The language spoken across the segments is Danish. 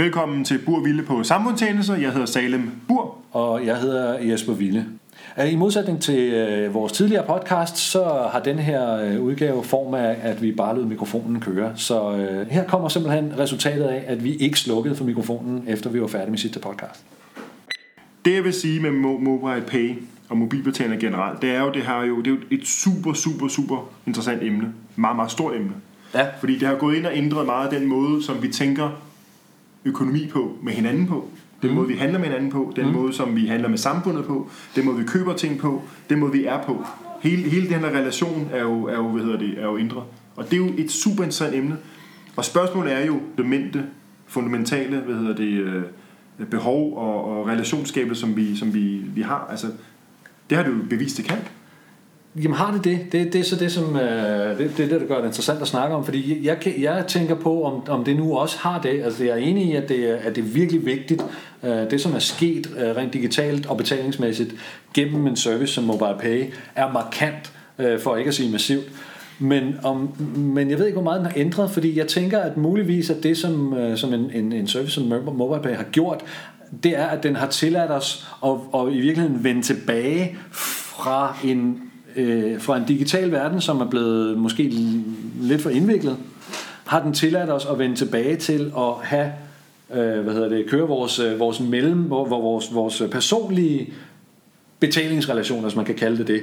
Velkommen til Bur Ville på Samfundstjenester. Jeg hedder Salem Bur. Og jeg hedder Jesper Ville. I modsætning til øh, vores tidligere podcast, så har den her øh, udgave form af, at vi bare lød mikrofonen køre. Så øh, her kommer simpelthen resultatet af, at vi ikke slukkede for mikrofonen, efter vi var færdige med sidste podcast. Det jeg vil sige med mobile pay og mobilbetalinger generelt, det er jo, det har jo, det er jo et super, super, super interessant emne. Meget, meget stort emne. Ja. Fordi det har gået ind og ændret meget den måde, som vi tænker økonomi på, med hinanden på. Den mm. måde, vi handler med hinanden på, den mm. måde, som vi handler med samfundet på, den måde, vi køber ting på, den måde, vi er på. Hele, hele den her relation er jo, er jo, hvad hedder det, er jo ændret. Og det er jo et super interessant emne. Og spørgsmålet er jo det mente, fundamentale, hvad hedder det, øh, behov og, og relationsskabelse, som vi, som vi, vi har. Altså, det har du bevist, det kan. Jamen har det det? Det, det er så det, som, øh, det, det, det, der gør det interessant at snakke om, fordi jeg, jeg tænker på, om, om det nu også har det. Altså jeg er enig i, at det, at det er virkelig vigtigt, øh, det som er sket øh, rent digitalt og betalingsmæssigt gennem en service som MobilePay, er markant, øh, for ikke at sige massivt. Men, om, men jeg ved ikke, hvor meget den har ændret, fordi jeg tænker, at muligvis at det, som, øh, som en, en, en service som MobilePay har gjort, det er, at den har tilladt os at, at i virkeligheden vende tilbage fra en øh, fra en digital verden, som er blevet måske lidt for indviklet, har den tilladt os at vende tilbage til at have, øh, hvad hedder det, køre vores, øh, vores mellem, hvor, vores, vores personlige betalingsrelationer, hvis man kan kalde det det,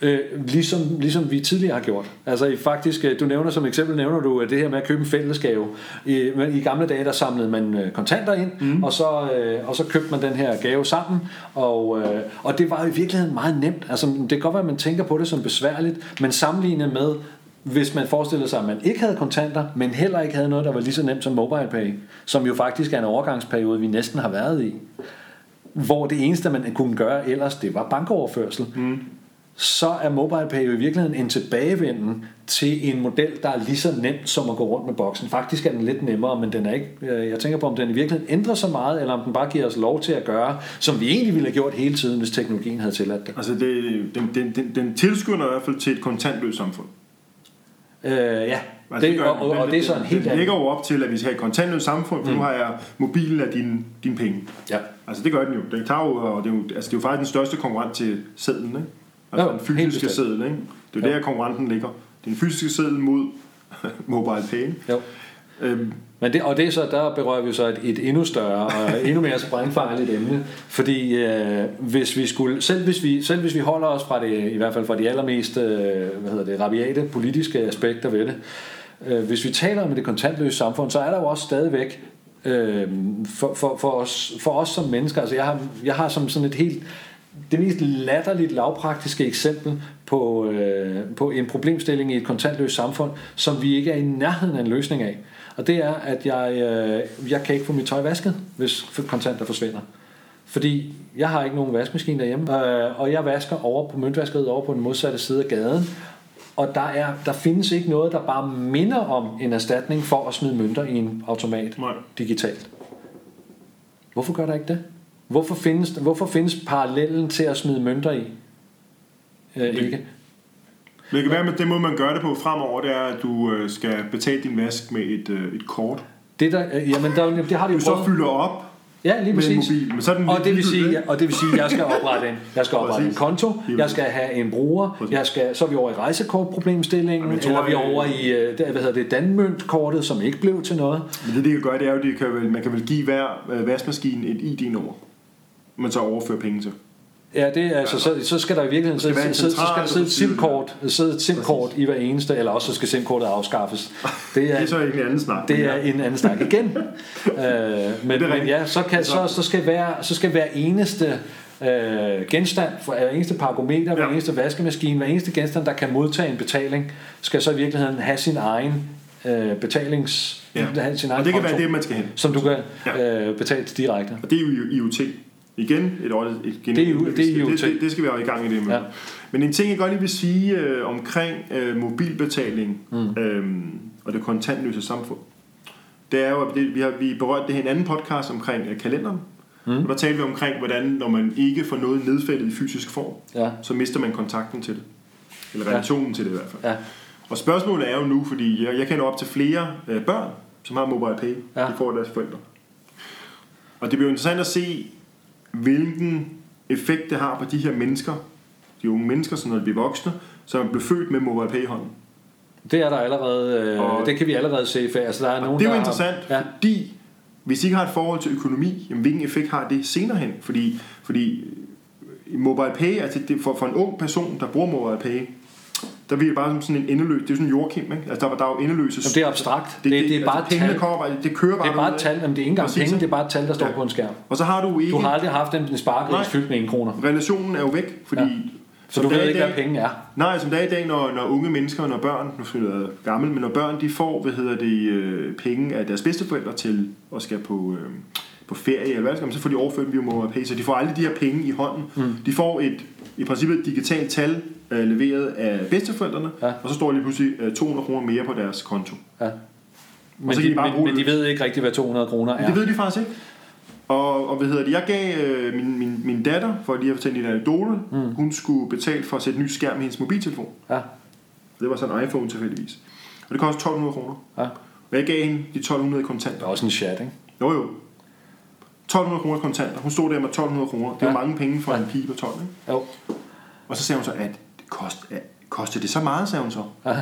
Øh, ligesom, ligesom vi tidligere har gjort. Altså i faktisk, øh, du nævner som eksempel, nævner du det her med at købe en fællesgave. I, I gamle dage, der samlede man øh, kontanter ind, mm. og, så, øh, og så købte man den her gave sammen, og, øh, og det var i virkeligheden meget nemt. Altså det kan godt være, at man tænker på det som besværligt, men sammenlignet med, hvis man forestiller sig, at man ikke havde kontanter, men heller ikke havde noget, der var lige så nemt som MobilePay, som jo faktisk er en overgangsperiode, vi næsten har været i, hvor det eneste, man kunne gøre ellers, det var bankoverførsel. Mm så er MobilePay jo i virkeligheden en tilbagevenden til en model, der er lige så nemt som at gå rundt med boksen. Faktisk er den lidt nemmere, men den er ikke, øh, jeg tænker på, om den i virkeligheden ændrer så meget, eller om den bare giver os lov til at gøre, som vi egentlig ville have gjort hele tiden, hvis teknologien havde tilladt det. Altså det, den, den, den, den tilskynder i hvert fald til et kontantløst samfund. Øh, ja, Altså, det, det og, og, og det er sådan helt Det ligger jo op til, at vi skal have et kontantløst samfund, for mm. nu har jeg mobilen af din, din penge. Ja. Altså det gør den jo. Den tager jo, og det er jo, altså, det er jo faktisk den største konkurrent til sædlen, ikke? Altså jo, den fysiske seddel, ikke? Det er jo der, konkurrenten ligger. Det er en fysiske seddel mod mobile pay. Jo. Øhm, men det, og det er så, der berører vi så et, et endnu større og endnu mere sprængfarligt emne, fordi øh, hvis vi skulle, selv hvis vi, selv hvis vi holder os fra det, i hvert fald fra de allermest, øh, hvad hedder det, rabiate politiske aspekter ved det, øh, hvis vi taler om det kontantløse samfund, så er der jo også stadigvæk øh, for, for, for, os, for os som mennesker, altså jeg har, jeg har som sådan et helt det mest latterligt lavpraktiske eksempel på, øh, på en problemstilling i et kontantløst samfund, som vi ikke er i nærheden af en løsning af. Og det er, at jeg, øh, jeg kan ikke få mit tøj vasket, hvis kontanter forsvinder. Fordi jeg har ikke nogen vaskemaskine derhjemme, øh, og jeg vasker over på møntvaskeriet over på den modsatte side af gaden. Og der, er, der findes ikke noget, der bare minder om en erstatning for at smide mønter i en automat Nej. digitalt. Hvorfor gør der ikke det? Hvorfor findes, hvorfor findes parallellen til at smide mønter i? Øh, ikke? Det kan være, at den måde, man gør det på fremover, det er, at du øh, skal betale din vask med et, øh, et kort. Det der, øh, jamen der, det har de jo Du så fylder op Ja, lige præcis. Med mobil. Men så den og, det vil sige, og det vil sige, at jeg skal oprette en, jeg skal oprette en konto, jeg skal have en bruger, jeg skal, så er vi over i rejsekortproblemstillingen, ja, eller vi er over i øh, hvad hedder det, Danmøntkortet, som ikke blev til noget. Men det, det kan gøre, det er jo, det kan vel, man kan vel give hver øh, vaskemaskine et ID-nummer, man så overfører penge til. Ja, det er, altså, så, så skal der i virkeligheden så, så, så, skal der sidde et SIM-kort, sidde et SIM-kort i hver eneste, eller også så skal SIM-kortet afskaffes. Det er, det er så en anden snak. Det er en anden snak igen. uh, men, men ja, så, kan, så, så, skal hver, så skal hver eneste uh, genstand, for hver eneste parameter, ja. hver eneste vaskemaskine, hver eneste genstand, der kan modtage en betaling, skal så i virkeligheden have sin egen uh, betalings... Ja. Have sin egen og det kan konto, være det, man skal hen. Som du kan ja. uh, betale direkte. Og det er jo IoT. Igen et år. Et, det, er jo, det, er det, det, det skal vi have i gang i det med. Ja. Men en ting, jeg godt lige vil sige øh, omkring øh, mobilbetaling mm. øh, og det kontantløse samfund, det er jo, at det, vi har vi berørt det her i en anden podcast omkring øh, kalenderen. Mm. Og der taler vi omkring, hvordan når man ikke får noget nedfældet i fysisk form, ja. så mister man kontakten til det. Eller relationen ja. til det i hvert fald. Ja. Og spørgsmålet er jo nu, fordi jeg, jeg kender op til flere øh, børn, som har mobile pay, ja. de får deres forældre. Og det bliver jo interessant at se, hvilken effekt det har på de her mennesker, de unge mennesker, så når de bliver voksne, som blev født med MobilePay i hånden. Det er der allerede, øh, Og- det kan vi allerede se. For, altså, der er nogen, Det er jo der interessant, Har, ja, fordi hvis I ikke har et forhold til økonomi, jamen, hvilken effekt har det senere hen? Fordi, fordi MobilePay, altså det, for, for en ung person, der bruger MobilePay, der det bare som sådan en endeløs, det er sådan en Joachim, ikke? Altså der, der er jo endeløse... Jamen, det er abstrakt. Det, det, det er bare altså, pengene tal. kommer, bare- det kører bare Det er bare et tal, men det er ikke engang penge, det er bare et tal, der står Ja. på en skærm. Og så har du ikke... Du har aldrig haft en sparegris Nej. fyldt med en kroner. Relationen er jo væk, fordi... Ja. Så du det ved ikke, dag- hvad penge er. Nej, som det er i dag, når, når unge mennesker, når børn, nu skal jeg gammel, men når børn de får, hvad hedder det, øh, penge af deres bedsteforældre til at skal på, øh, på ferie, eller hvad det skal, man, så får de overført via MobilePay, så de får aldrig de her penge i hånden. Mm. De får et, i princippet et digitalt tal øh, leveret af bedsteforældrene, Ja. og så står der lige pludselig øh, 200 kroner mere på deres konto. Ja. Men, så de, kan de bare men, men de ved ikke rigtigt, hvad 200 kroner er. Det ved de faktisk ikke. Og, og hvad hedder det, jeg gav øh, min, min, min datter, for lige at fortælle en anekdote, mm. hun skulle betale for at sætte en ny skærm i hendes mobiltelefon. Ja. Det var sådan en iPhone tilfældigvis. Og det kostede 1200 kroner. Ja. Og jeg gav hende de 1200 i kontanter. Det er også en chat, ikke? Jo jo. 1200 kroner kontanter. Hun stod der med 1200 kroner. Det er Ja. mange penge for Ja. en pige på 12. Ikke? Jo. Og så sagde hun så, at det kost, at, kostede det så meget, sagde hun så. Ja.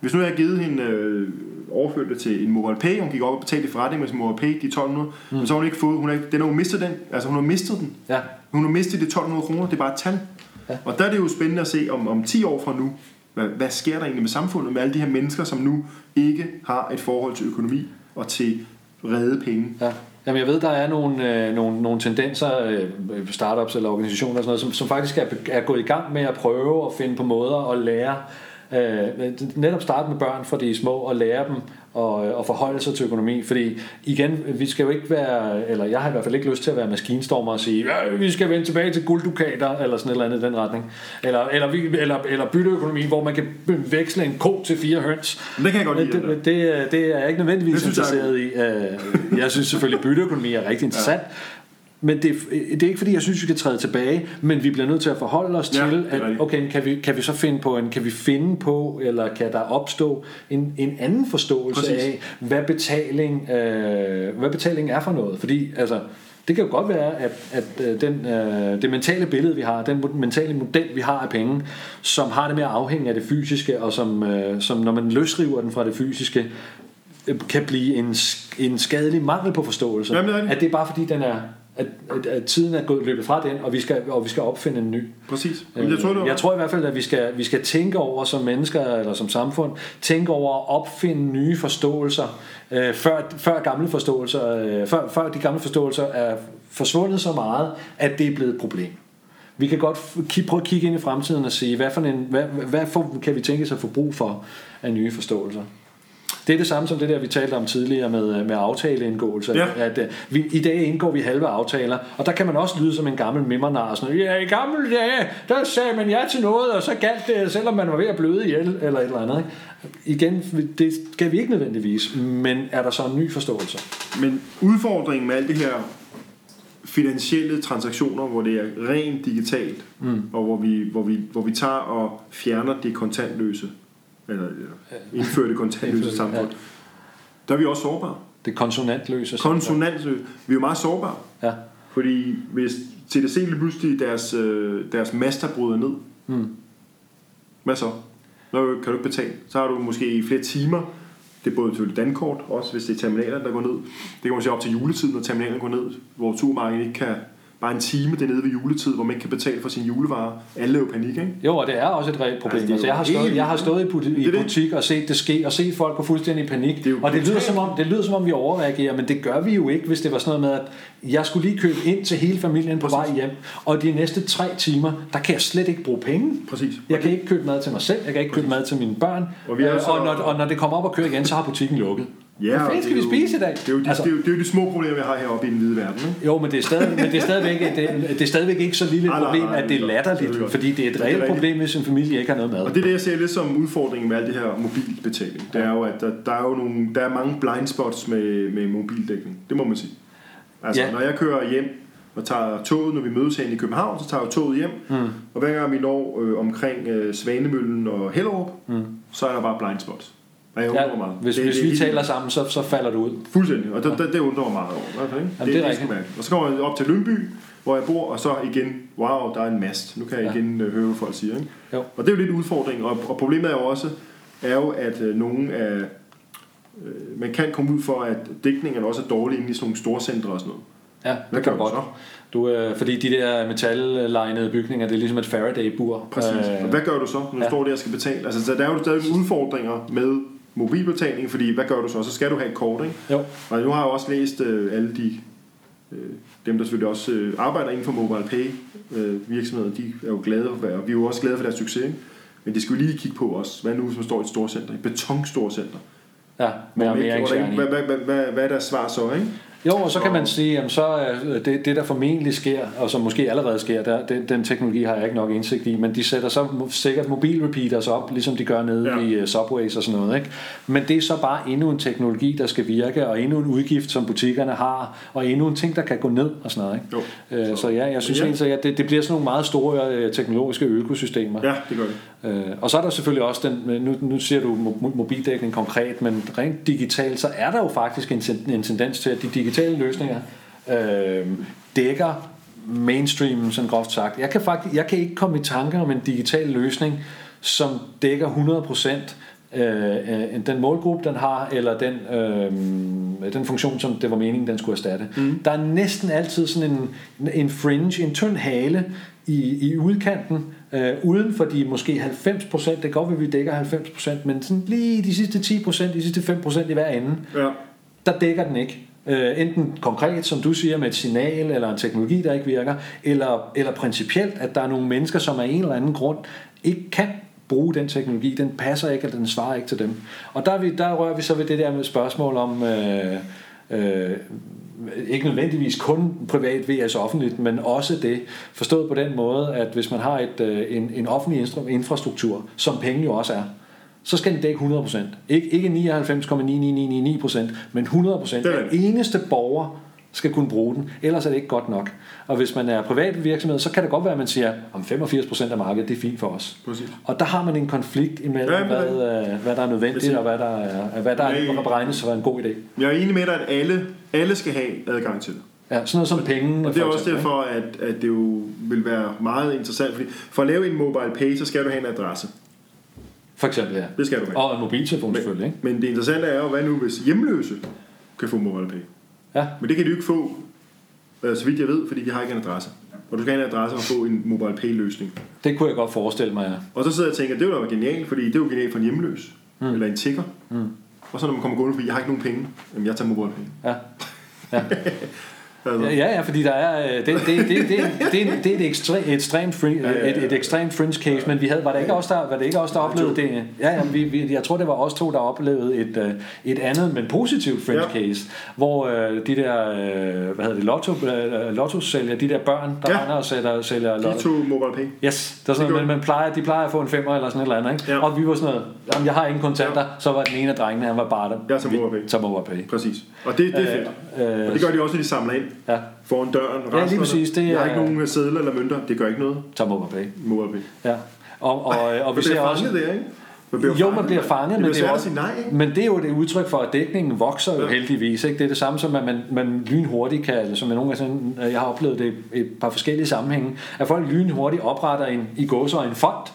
Hvis nu jeg havde givet hende øh, overført det til en mobile pay, hun gik op og betalte i forretning med sin mobile pay, de 1200, mm. men så har hun ikke fået, hun har, ikke- den har hun mistet den, altså hun har mistet den. Ja. Hun har mistet de 1200 kroner, det er bare et tal. Ja. Og der er det jo spændende at se om, om 10 år fra nu, hvad, hvad sker der egentlig med samfundet, med alle de her mennesker, som nu ikke har et forhold til økonomi og til redde penge. Ja. Jamen jeg ved, der er nogle, øh, nogle, nogle tendenser, øh, startups eller organisationer og sådan noget, som, som faktisk er, er gået i gang med at prøve at finde på måder at lære, øh, netop starte med børn fra de små og lære dem at, at forholde sig til økonomi. Fordi igen, vi skal jo ikke være, eller jeg har i hvert fald ikke lyst til at være maskinstormer og sige, ja, vi skal vende tilbage til gulddukater, eller sådan et eller andet i den retning. Eller, eller, vi, eller, eller bytteøkonomi, hvor man kan veksle en ko til fire høns. Men det kan jeg godt lide. Det, Det, det, det er jeg ikke nødvendigvis Det synes jeg interesseret i. Øh, Jeg synes selvfølgelig, at bytteøkonomi er rigtig interessant. Men det, det er ikke fordi, jeg synes, vi skal træde tilbage, men vi bliver nødt til at forholde os Ja, til, at okay, kan vi, kan vi så finde på en, kan vi finde på, eller kan der opstå en, en anden forståelse Præcis. af, hvad betaling, øh, hvad betaling er for noget? Fordi altså, det kan jo godt være, at, at øh, den, øh, det mentale billede, vi har, den mentale model, vi har af penge, som har det med at afhænge af det fysiske, og som, øh, som når man løsriver den fra det fysiske, øh, kan blive en, en skadelig mangel på forståelse. Jamen, det er det. At det er bare fordi, den er, at, at, at tiden er gået løbet fra den, og vi skal, og vi skal opfinde en ny. præcis. Men jeg tror, det var, jeg tror i hvert fald, at vi skal, vi skal tænke over som mennesker eller som samfund, tænke over at opfinde nye forståelser, øh, før, før, gamle forståelser øh, før, før de gamle forståelser er forsvundet så meget, at det er blevet et problem. Vi kan godt prøve at kigge ind i fremtiden og sige, hvad, for en, hvad, hvad for, kan vi tænke sig at få brug for af nye forståelser? Det er det samme som det der, vi talte om tidligere med, med aftaleindgåelse. Ja. At, at vi, I dag indgår vi halve aftaler, og der kan man også lyde som en gammel mimmernar. og Sådan, ja, i gamle dage, der sagde man ja til noget, og så galt det, selvom man var ved at bløde ihjel, eller et eller andet. Ikke? Igen, det skal vi ikke nødvendigvis, men er der så en ny forståelse? Men udfordringen med alt det her finansielle transaktioner, hvor det er rent digitalt, mm. og hvor vi, hvor, vi, hvor vi tager og fjerner det kontantløse, eller, eller indfører det kontantløse samfund, der er vi også sårbare. Det konsonantløse. samfund. Konsonantløse. Vi er jo meget sårbare. Ja. Fordi hvis TDC lige pludselig deres, øh, deres master bryder ned, Mm. hvad så? Når kan du ikke betale. Så har du måske i flere timer, det er både til dankort, også hvis det er terminaler, der går ned. Det kan man se op til juletid, når terminalerne går ned, hvor supermarkedet ikke kan bare en time dernede ved juletid, hvor man ikke kan betale for sine julevarer. Alle er jo panik, ikke? Jo, og det er også et reelt problem. Altså, Altså, jeg, har stået, jeg har stået i, buti- i butik og set det ske, og set folk gå fuldstændig i panik. Det og det lyder, som om, det lyder som om, vi overreagerer, men det gør vi jo ikke, hvis det var sådan noget med, at jeg skulle lige købe ind til hele familien på Præcis. vej hjem, og de næste tre timer, der kan jeg slet ikke bruge penge. Præcis. Jeg kan ikke købe mad til mig selv, jeg kan ikke købe mad til mine børn, Og vi er Øh, så- og, når, og når det kommer op og kører igen, så har butikken lukket. Ja, Hvad fanden skal er vi spise i dag? Det er jo de, Altså- det er jo, det er jo de små problemer, vi har heroppe i den hvide verden. Ikke? Jo, men det er stadig, men det er stadigvæk, det, det er stadigvæk ikke så lille et Nej, nej, problem, nej, at det er det er latterligt, fordi det er et er reelt problem, hvis en familie ikke har noget mad. Og det er det, jeg ser lidt som udfordringen med alt det her mobilbetaling. Det er jo, at der, der er jo nogle, der er mange blind spots med, med mobildækning. Det må man sige. Altså, ja. når jeg kører hjem og tager toget, når vi mødes herinde i København, så tager jeg toget hjem. Mm. Og hver gang vi når øh, omkring øh, Svanemøllen og Hellerup, Mm. så er der bare blind spots. Og jeg undrer mig meget. hvis, Det- hvis det vi helt- taler sammen, så, så falder du ud. Fuldstændig, og det, det, det undrer mig meget over. i hvert fald, Ikke? Jamen, det er rigtigt. Og så kommer jeg op til Lyngby, hvor jeg bor, og så igen, wow, der er en mast. Nu kan jeg Ja. igen øh, høre, hvad folk siger. Ikke? Jo. Og det er jo lidt udfordring, og, og problemet er jo også, er jo, at øh, nogle af, øh, man kan komme ud for, at dækningen også er dårlig inde i sådan nogle store centre og sådan noget. Ja, Hvad det kan du godt. så? Du, øh, fordi de der metallegnede bygninger, det er ligesom et Faraday-bur. Præcis. Øh, hvad gør du så, når du ja. står der og skal betale? Altså, så der er jo stadig udfordringer med mobilbetaling, fordi hvad gør du så? Så skal du have et kort, ikke? Jo, Og nu har jeg også læst øh, alle de, øh, dem der selvfølgelig også øh, arbejder inden for mobile pay øh, virksomheder, de er jo glade for, og vi er jo også glade for deres succes, ikke? Men det skal vi lige kigge på også. Hvad nu, man står i et storcenter, et betonstorcenter? ja, med Hvor man ikke-. Hvad, hvad, hvad, hvad, hvad er deres svar så, ikke? Jo, og så kan man sige, at så er det, det, der formentlig sker, og som måske allerede sker, der, den, den teknologi har jeg ikke nok indsigt i, men de sætter så sikkert mobilrepeaters op, ligesom de gør nede Ja. i uh, subways og sådan noget. Ikke? Men det er så bare endnu en teknologi, der skal virke, og endnu en udgift, som butikkerne har, og endnu en ting, der kan gå ned og sådan noget. Ikke? Jo. Øh, så ja, jeg synes Ja. egentlig, at det, det bliver sådan nogle meget store øh, teknologiske økosystemer. Ja, det gør det. Øh, og så er der selvfølgelig også den, nu, nu siger du mo- mobildækning konkret, men rent digitalt, så er der jo faktisk en, en tendens til, at de digitale løsninger øh, dækker mainstream, sådan groft sagt. Jeg kan, faktisk, jeg kan ikke komme i tanke om en digital løsning, som dækker 100% øh, øh, den målgruppe, den har, eller den, øh, den funktion, som det var meningen, den skulle erstatte. Mm. Der er næsten altid sådan en, en fringe, en tynd hale i, i udkanten, øh, uden for de måske 90%, det kan godt være, at vi dækker 90%, men sådan lige de sidste 10%, de sidste 5% i hver ende, Ja. der dækker den ikke. Øh, enten konkret, som du siger, med et signal eller en teknologi, der ikke virker, eller, eller principielt, at der er nogle mennesker, som af en eller anden grund ikke kan bruge den teknologi, den passer ikke, eller den svarer ikke til dem. Og der, vi, der rører vi så ved det der med spørgsmål om, øh, øh, ikke nødvendigvis kun privat vs offentligt, men også det, forstået på den måde, at hvis man har et, øh, en, en offentlig infrastruktur, som penge jo også er, så skal den dække 100%. Ik- ikke 99,9999%, men 100%. Det er Den eneste borger skal kunne bruge den, ellers er det ikke godt nok. Og hvis man er privat virksomhed, så kan det godt være, at man siger, om 85% af markedet, det er fint for os. Præcis. Og der har man en konflikt imellem, Ja, hvad, øh, hvad der er nødvendigt, Præcis. og hvad der er, hvad der er, beregnes for en god idé. Jeg er enig med dig, at alle, alle skal have adgang til det. Ja, sådan noget som penge. Og det er også derfor, at, at det jo vil være meget interessant, fordi for at lave en mobile pay, så skal du have en adresse. For eksempel, ja. Det skal du have. Og en mobiltelefon selvfølgelig, ikke? Men det interessante er jo, hvad nu hvis hjemløse kan få mobile pay? Ja, Men det kan de jo ikke få, øh, så vidt jeg ved, fordi de har ikke en adresse. Og du skal have en adresse og få en mobile pay løsning. det kunne jeg godt forestille mig, ja. Og så sidder jeg og tænker, det er jo da genialt, fordi det er jo genialt for en hjemløs. Mm. Eller en tigger. Mm. Og så når man kommer gående, fordi jeg har ikke nogen penge, jamen jeg tager mobile pay. Ja. Ja. Altså, Ja, ja, ja, fordi der er, øh, det, det, det, det, det, er- det er et, ekstre, et, ekstremt fringe, Ja, ja, ja. et, et ekstremt fringe case, men vi havde, var det ikke os, der, var det ikke os, der oplevede det? Ja, ja vi, vi, jeg tror, det var os to, der oplevede et, øh, et andet, men positivt fringe Ja. case, hvor øh, de der, øh, hvad hedder det, lotto, øh, lotto-sælger, de der børn, der Ja. render og sælger, sælger de lotto. to mobile pay. Yes, der er sådan, noget, man, plejer, de plejer at få en femmer eller sådan et eller andet, ikke? Ja. Og vi var sådan noget, jamen, jeg har ingen kontanter, så var den ene af drengene, han var bare der. Jeg tager tager MobilePay. Præcis. Og det, det er fedt. Øh, Og det gør de også, når de samler ind Ja, foran døren. Ja, lige præcis, det Jeg har er- ikke nogen sædler eller mønter. Det gør ikke noget. tager MobilePay. Mobile pay. Ja. Og, og, og vi Man ser også... der, ikke? Man Jo, man bliver fanget, men det, er at også, nej, ikke? men det er jo det udtryk for, at dækningen vokser jo Ja. heldigvis. Ikke? Det er det samme som, at man, man lynhurtigt kan, eller som jeg nogle gange sådan, jeg har oplevet det i et par forskellige sammenhænge, at folk lynhurtigt opretter en, i gåser en fond.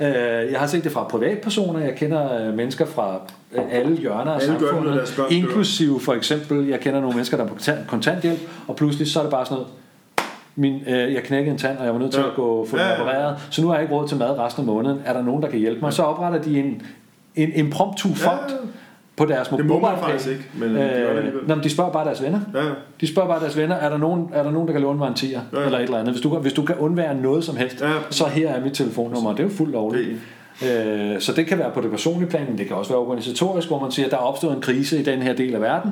Ja. Øh, Jeg har set det fra privatpersoner, jeg kender øh, mennesker fra øh, alle hjørner af Alle samfundet, inklusive for eksempel, jeg kender nogle mennesker, der er på kontant- kontanthjælp, og pludselig så er det bare sådan noget, min, øh, jeg knækkede en tand, og jeg var nødt til Ja. at gå få Ja, ja. opereret, så nu har jeg ikke råd til mad resten af måneden. Er der nogen, der kan hjælpe mig? Så opretter de en, en impromptu fond Ja. på deres Det må man mobile faktisk ikke, men de øh, alligevel. nå, men de spørger bare deres venner. Ja, ja. De spørger bare deres venner, er der nogen, er der, nogen der kan låne mig en tier? Ja. Eller et eller andet. Hvis du, hvis du kan undvære noget som helst, Ja. så her er mit telefonnummer. Det er jo fuldt lovligt. Øh, så det kan være på det personlige plan, men det kan også være organisatorisk, hvor man siger, at der er opstået en krise i den her del af verden.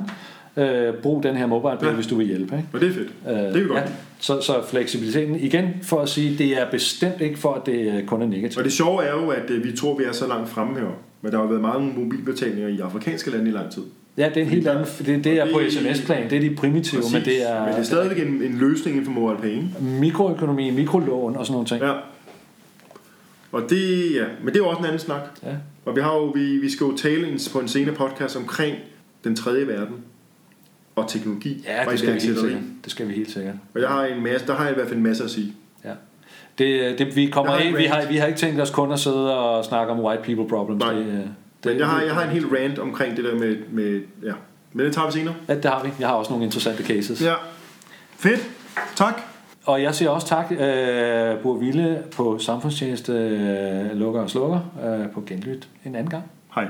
Øh, brug den her mobile pay, Ja. hvis du vil hjælpe. Ikke? Og det er fedt. Øh, det er godt. Ja, så, så fleksibiliteten, igen for at sige, det er bestemt ikke for, at det øh, kun er negativt. Og det sjove er jo, at øh, vi tror, vi er så langt fremme her. Men der har været mange mobilbetalinger i afrikanske lande i lang tid. Ja, det er en helt anden, det, det er på sms-plan, det er de primitive, men det er, men det er stadigvæk en, en løsning inden for mobile pay. ikke? mikroøkonomi, mikrolån og sådan nogle ting. Ja. Og det, ja, men det er jo også en anden snak. Ja. Og vi, har jo, vi, vi skal jo tale på en senere podcast omkring den tredje verden og teknologi Ja, det skal vi helt sikkert. Det skal vi helt sikkert. Og jeg har en masse, der har jeg i hvert fald en masse at sige. Ja. Det, det, vi kommer en vi har, vi har ikke tænkt os kun at sidde og snakke om white people problems. Nej. Det, øh, det, Men jeg har, jeg har en helt rant omkring det der med, med ja. Men det tager vi senere. Ja, det har vi. Jeg har også nogle interessante cases. Ja. Fedt. Tak. Og jeg siger også tak, øh, Bur Ville på samfundstjeneste øh, lukker og slukker øh, på genlyt en anden gang. Hej.